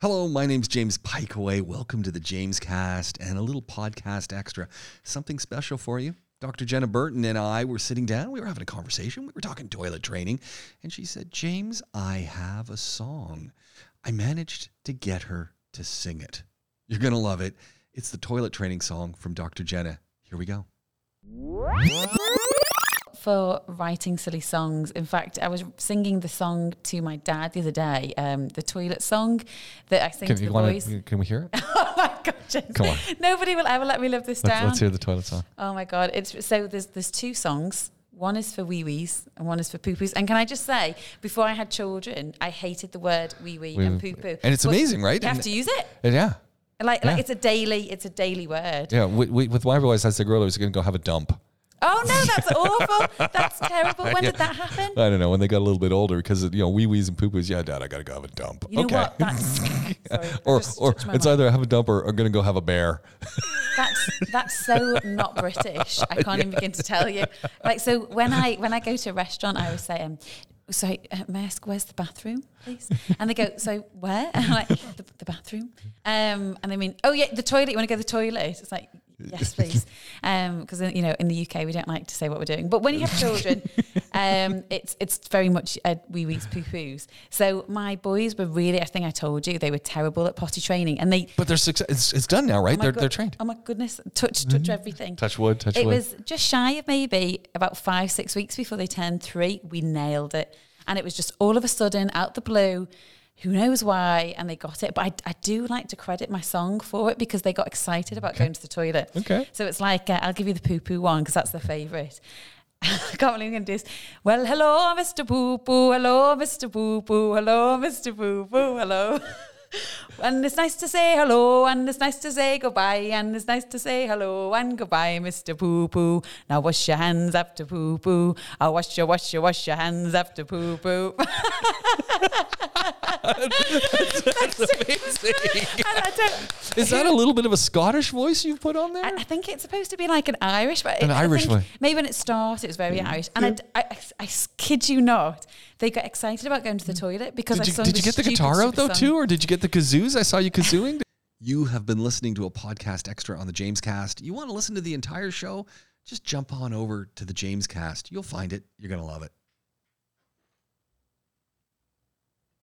Hello, my name's James Pikeway. Welcome to the James Cast and a little podcast extra. Something special for you. Dr. Jenna Burton and I were sitting down. We were having a conversation. We were talking toilet training. And she said, James, I have a song. I managed to get her to sing it. You're going to love it. It's the toilet training song from Dr. Jenna. Here we go. For writing silly songs. In fact, I was singing the song to my dad the other day, um, the toilet song that I sing Can, to the wanna- boys. can we hear it? oh my god, James. Come on. Nobody will ever let me live this Let's, down. let's hear the toilet song. Oh my god, it's so there's there's two songs. One is for wee wees and one is for poo poos. And can I just say, before I had children, I hated the word wee wee and poo poo. And it's amazing, right? You have And- to use it. Yeah. Like, Yeah. like it's a daily, it's a daily word. Yeah. We, we, with my boys, as they grow, I was going to go have a dump. Oh no, that's awful. That's terrible. When did that happen? I don't know. When they got a little bit older, because, you know, wee wees and poo poos, yeah, dad, I got to go have a dump. You know okay. sorry, or or it's mind. either have a dump or I'm going to go have a bear. That's that's so not British. I can't even begin to tell you. Like so, when I when I go to a restaurant, I always say, um, "So, uh, may I ask where's the bathroom, please?" And they go, "So where?" And I'm like, "The, the bathroom." Um, and they mean, "Oh yeah, the toilet. You want to go to the toilet?" It's like. Yes, please. Because you know, in the UK, we don't like to say what we're doing. But when you have children, um, it's it's very much uh, wee wees, poo poos. So my boys were really. I think I told you they were terrible at potty training, and they But they're success. It's, it's done now, right? Oh they're, God- they're trained. Oh my goodness! Touch, touch everything. Touch wood, touch it wood. It was just shy of maybe about five, six weeks before they turned three. We nailed it, and it was just all of a sudden out the blue. Who knows why? And they got it. But I, I do like to credit my song for it because they got excited about going to the toilet. Okay. So it's like uh, I'll give you the poo poo one because that's their favourite. I can't believe I'm going to do this. Well, hello, Mr. Poo Poo. Hello, Mr. Poo Poo. Hello, Mr. Poo Poo. Hello. and it's nice to say hello, and it's nice to say goodbye, and it's nice to say hello and goodbye, Mr. Poo Poo. Now wash your hands after poo poo. I'll wash your, wash your, wash your hands after poo poo. That's amazing. And I don't. Is that a little bit of a Scottish voice you've put on there? I, I think it's supposed to be like an Irish, but An I Irish think one. Maybe when it started, it was very mm. Irish. And I d- I, I, I kid you not, they got excited about going to the toilet because I did you, sung did you get the stupid, guitar out though song. too, or did you get the kazoos? I saw you kazooing. You have been listening to a podcast extra on the James Cast. You want to listen to the entire show? Just jump on over to the James Cast. You'll find it. You're going to love it.